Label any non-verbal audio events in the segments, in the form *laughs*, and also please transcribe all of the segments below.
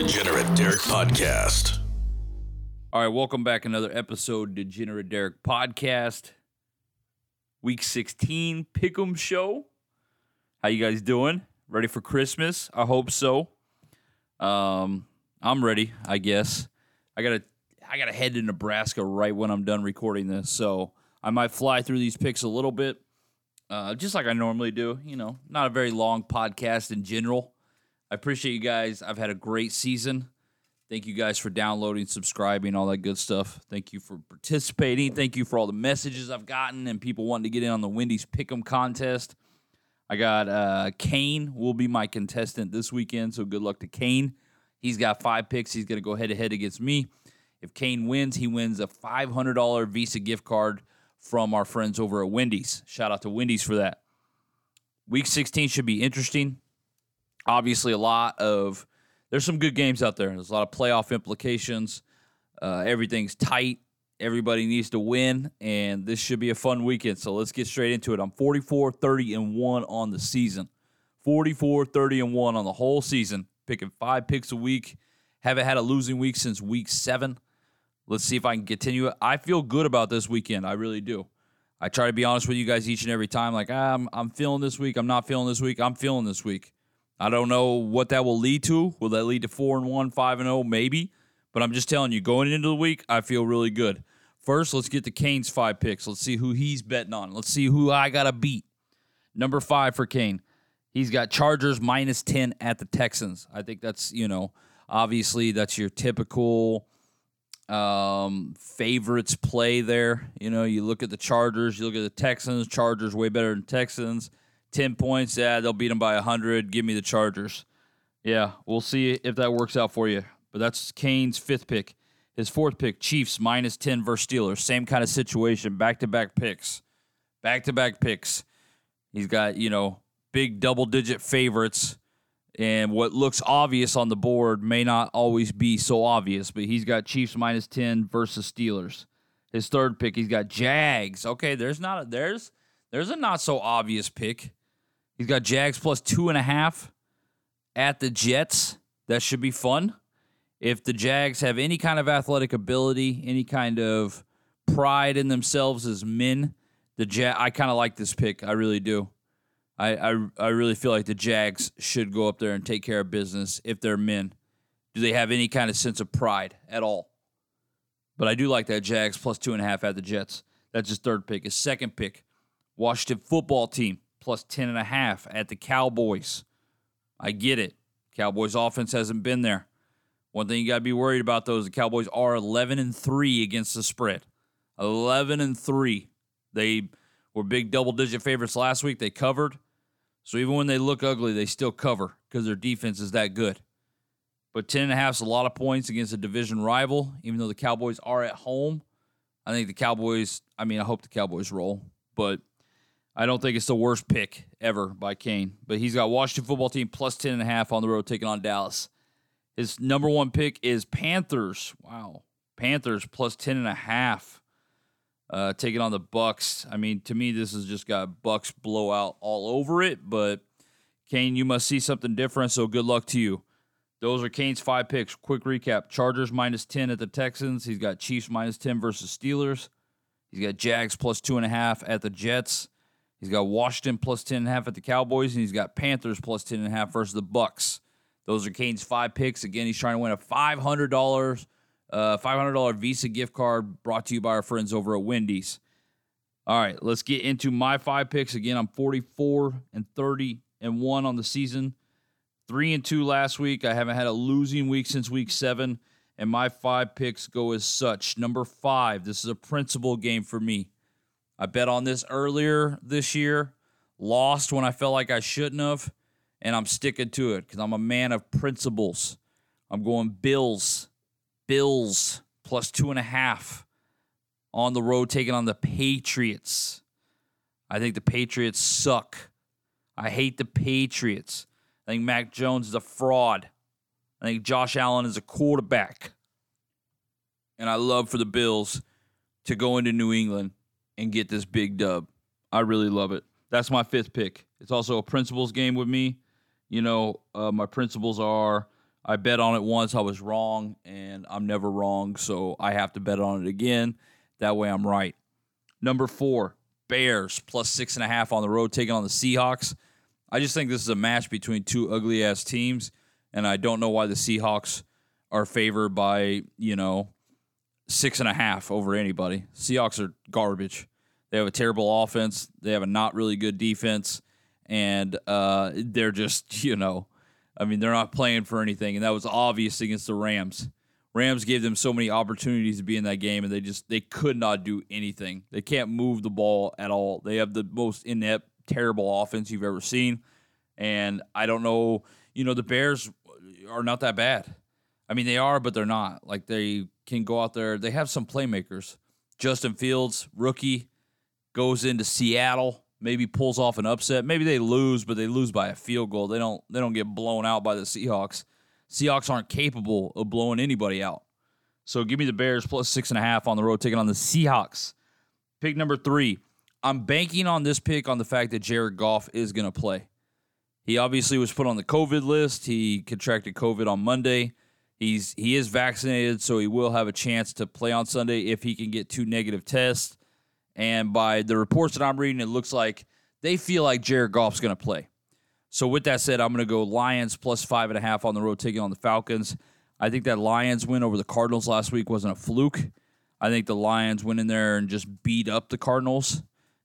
Degenerate Derek Podcast. All right, welcome back. Another episode, Degenerate Derek Podcast. Week 16 Pick'em Show. How you guys doing? Ready for Christmas? I hope so. Um, I'm ready, I guess. I gotta I gotta head to Nebraska right when I'm done recording this, so I might fly through these picks a little bit. Uh, just like I normally do, you know, not a very long podcast in general. I appreciate you guys. I've had a great season. Thank you guys for downloading, subscribing, all that good stuff. Thank you for participating. Thank you for all the messages I've gotten and people wanting to get in on the Wendy's Pick'em contest. I got uh, Kane will be my contestant this weekend, so good luck to Kane. He's got five picks. He's going to go head to head against me. If Kane wins, he wins a $500 Visa gift card from our friends over at Wendy's. Shout out to Wendy's for that. Week 16 should be interesting. Obviously, a lot of there's some good games out there. There's a lot of playoff implications. Uh, everything's tight. Everybody needs to win, and this should be a fun weekend. So let's get straight into it. I'm 44, 30, and 1 on the season. 44, 30, and 1 on the whole season. Picking five picks a week. Haven't had a losing week since week seven. Let's see if I can continue it. I feel good about this weekend. I really do. I try to be honest with you guys each and every time. Like, ah, I'm, I'm feeling this week. I'm not feeling this week. I'm feeling this week. I don't know what that will lead to. Will that lead to four and one, five and zero? Maybe. But I'm just telling you, going into the week, I feel really good. First, let's get the Kane's five picks. Let's see who he's betting on. Let's see who I got to beat. Number five for Kane. He's got Chargers minus 10 at the Texans. I think that's, you know, obviously that's your typical um, favorites play there. You know, you look at the Chargers, you look at the Texans. Chargers way better than Texans. 10 points, yeah, they'll beat them by 100. Give me the Chargers. Yeah, we'll see if that works out for you. But that's Kane's fifth pick. His fourth pick, Chiefs minus 10 versus Steelers. Same kind of situation, back to back picks. Back to back picks. He's got, you know, big double digit favorites. And what looks obvious on the board may not always be so obvious, but he's got Chiefs minus 10 versus Steelers. His third pick, he's got Jags. Okay, there's not a there's there's a not so obvious pick. He's got Jags plus two and a half at the Jets. That should be fun. If the Jags have any kind of athletic ability, any kind of pride in themselves as men, the Jag I kind of like this pick. I really do. I, I I really feel like the Jags should go up there and take care of business if they're men. Do they have any kind of sense of pride at all? But I do like that Jags plus two and a half at the Jets. That's his third pick. His second pick, Washington football team plus ten and a half at the Cowboys. I get it. Cowboys offense hasn't been there. One thing you got to be worried about though is the Cowboys are 11 and 3 against the spread. 11 and 3. They were big double digit favorites last week. They covered. So even when they look ugly, they still cover because their defense is that good. But 10 and a half is a lot of points against a division rival, even though the Cowboys are at home. I think the Cowboys, I mean, I hope the Cowboys roll, but I don't think it's the worst pick ever by Kane. But he's got Washington football team plus 10 and a half on the road taking on Dallas. His number one pick is Panthers. Wow. Panthers plus 10 and a half. Uh, taking on the Bucs. I mean, to me, this has just got Bucs blowout all over it. But Kane, you must see something different. So good luck to you. Those are Kane's five picks. Quick recap: Chargers minus ten at the Texans. He's got Chiefs minus ten versus Steelers. He's got Jags plus two and a half at the Jets. He's got Washington plus ten and a half at the Cowboys, and he's got Panthers plus ten and a half versus the Bucs. Those are Kane's five picks. Again, he's trying to win a five hundred dollars uh, $500 Visa gift card brought to you by our friends over at Wendy's. All right, let's get into my five picks. Again, I'm 44 and 30 and 1 on the season. 3 and 2 last week. I haven't had a losing week since week 7, and my five picks go as such. Number 5, this is a principal game for me. I bet on this earlier this year, lost when I felt like I shouldn't have, and I'm sticking to it because I'm a man of principles. I'm going Bills Bills plus two and a half on the road taking on the Patriots. I think the Patriots suck. I hate the Patriots. I think Mac Jones is a fraud. I think Josh Allen is a quarterback. And I love for the Bills to go into New England and get this big dub. I really love it. That's my fifth pick. It's also a principles game with me. You know, uh, my principles are I bet on it once, I was wrong, and I'm never wrong, so I have to bet on it again. That way I'm right. Number four, Bears plus six and a half on the road, taking on the Seahawks. I just think this is a match between two ugly ass teams, and I don't know why the Seahawks are favored by, you know, six and a half over anybody. Seahawks are garbage. They have a terrible offense. They have a not really good defense, and uh, they're just *laughs* you know, I mean, they're not playing for anything, and that was obvious against the Rams. Rams gave them so many opportunities to be in that game, and they just they could not do anything. They can't move the ball at all. They have the most inept, terrible offense you've ever seen, and I don't know. You know, the Bears are not that bad. I mean, they are, but they're not. Like they can go out there. They have some playmakers. Justin Fields, rookie, goes into Seattle, maybe pulls off an upset. Maybe they lose, but they lose by a field goal. They don't they don't get blown out by the Seahawks. Seahawks aren't capable of blowing anybody out. So give me the Bears plus six and a half on the road, taking on the Seahawks. Pick number three. I'm banking on this pick on the fact that Jared Goff is going to play. He obviously was put on the COVID list. He contracted COVID on Monday. He's he is vaccinated, so he will have a chance to play on Sunday if he can get two negative tests. And by the reports that I'm reading, it looks like they feel like Jared Goff's going to play. So with that said, I'm going to go Lions plus five and a half on the road, taking on the Falcons. I think that Lions win over the Cardinals last week wasn't a fluke. I think the Lions went in there and just beat up the Cardinals.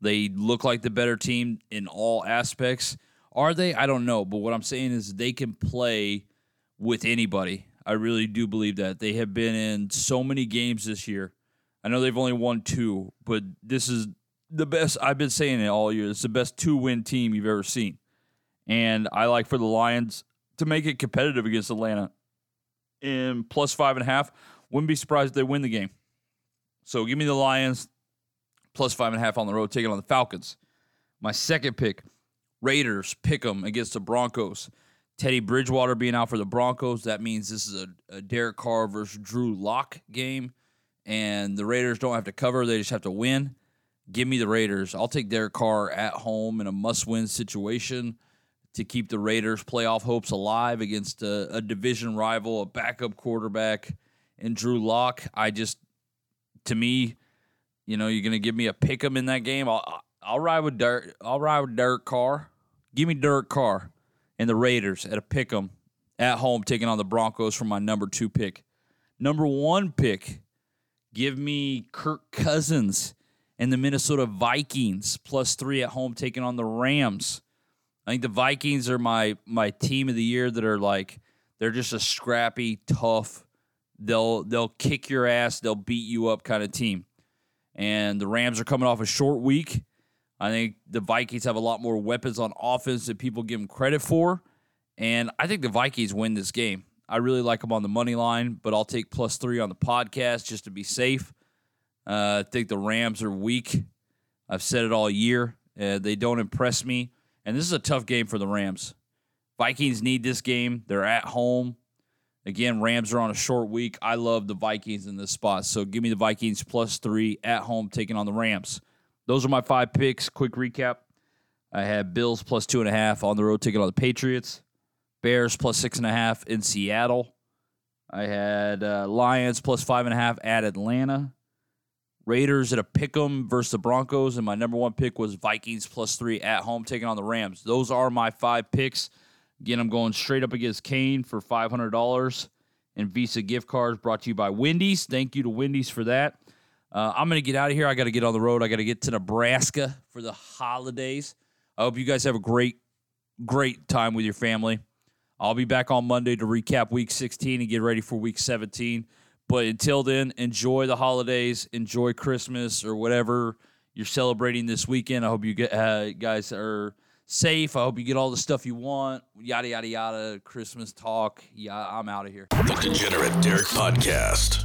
They look like the better team in all aspects. Are they? I don't know. But what I'm saying is they can play with anybody. I really do believe that. They have been in so many games this year. I know they've only won two, but this is the best. I've been saying it all year. It's the best two win team you've ever seen. And I like for the Lions to make it competitive against Atlanta. And plus five and a half. Wouldn't be surprised if they win the game. So give me the Lions plus five and a half on the road, taking on the Falcons. My second pick, Raiders pick them against the Broncos. Teddy Bridgewater being out for the Broncos, that means this is a, a Derek Carr versus Drew Lock game, and the Raiders don't have to cover; they just have to win. Give me the Raiders. I'll take Derek Carr at home in a must-win situation to keep the Raiders' playoff hopes alive against a, a division rival, a backup quarterback, and Drew Lock. I just, to me, you know, you're gonna give me a pick 'em in that game. I'll I'll ride with Derek. I'll ride with Derek Carr. Give me Derek Carr and the Raiders at a pick 'em at home, taking on the Broncos for my number two pick. Number one pick, give me Kirk Cousins and the Minnesota Vikings plus three at home, taking on the Rams. I think the Vikings are my my team of the year that are like they're just a scrappy, tough. They'll they'll kick your ass, they'll beat you up kind of team. And the Rams are coming off a short week. I think the Vikings have a lot more weapons on offense that people give them credit for. And I think the Vikings win this game. I really like them on the money line, but I'll take plus three on the podcast just to be safe. Uh, I think the Rams are weak. I've said it all year. Uh, they don't impress me. And this is a tough game for the Rams. Vikings need this game. They're at home. Again, Rams are on a short week. I love the Vikings in this spot. So give me the Vikings plus three at home taking on the Rams. Those are my five picks. Quick recap. I had Bills plus two and a half on the road taking on the Patriots. Bears plus six and a half in Seattle. I had uh, Lions plus five and a half at Atlanta. Raiders at a pick 'em versus the Broncos, and my number one pick was Vikings plus three at home taking on the Rams. Those are my five picks. Again, I'm going straight up against Kane for five hundred dollars and Visa gift cards brought to you by Wendy's. Thank you to Wendy's for that. Uh, I'm going to get out of here. I got to get on the road. I got to get to Nebraska for the holidays. I hope you guys have a great, great time with your family. I'll be back on Monday to recap week 16 and get ready for week 17. But until then, enjoy the holidays, enjoy Christmas or whatever you're celebrating this weekend. I hope you get, uh, guys are safe. I hope you get all the stuff you want. Yada yada yada. Christmas talk. Yeah, I'm out of here. The Degenerate Derek Podcast.